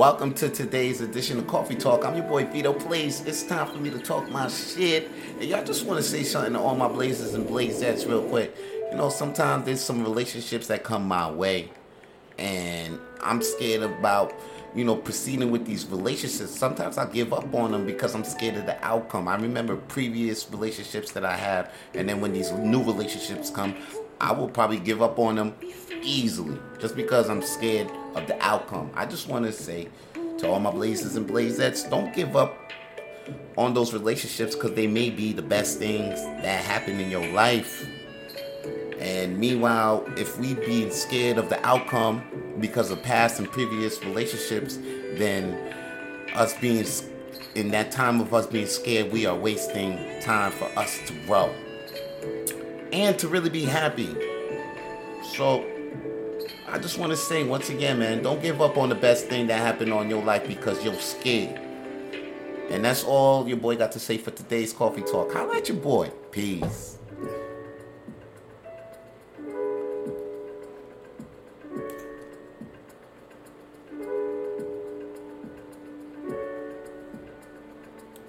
Welcome to today's edition of Coffee Talk. I'm your boy Vito Blaze. It's time for me to talk my shit. And y'all just want to say something to all my blazers and blazettes real quick. You know, sometimes there's some relationships that come my way, and I'm scared about you know, proceeding with these relationships, sometimes I give up on them because I'm scared of the outcome. I remember previous relationships that I have, and then when these new relationships come, I will probably give up on them easily just because I'm scared of the outcome. I just want to say to all my blazers and blazettes, don't give up on those relationships because they may be the best things that happen in your life. And meanwhile, if we be scared of the outcome because of past and previous relationships, then us being in that time of us being scared, we are wasting time for us to grow and to really be happy. So I just want to say once again, man, don't give up on the best thing that happened on your life because you're scared. And that's all your boy got to say for today's coffee talk. Holla at your boy. Peace.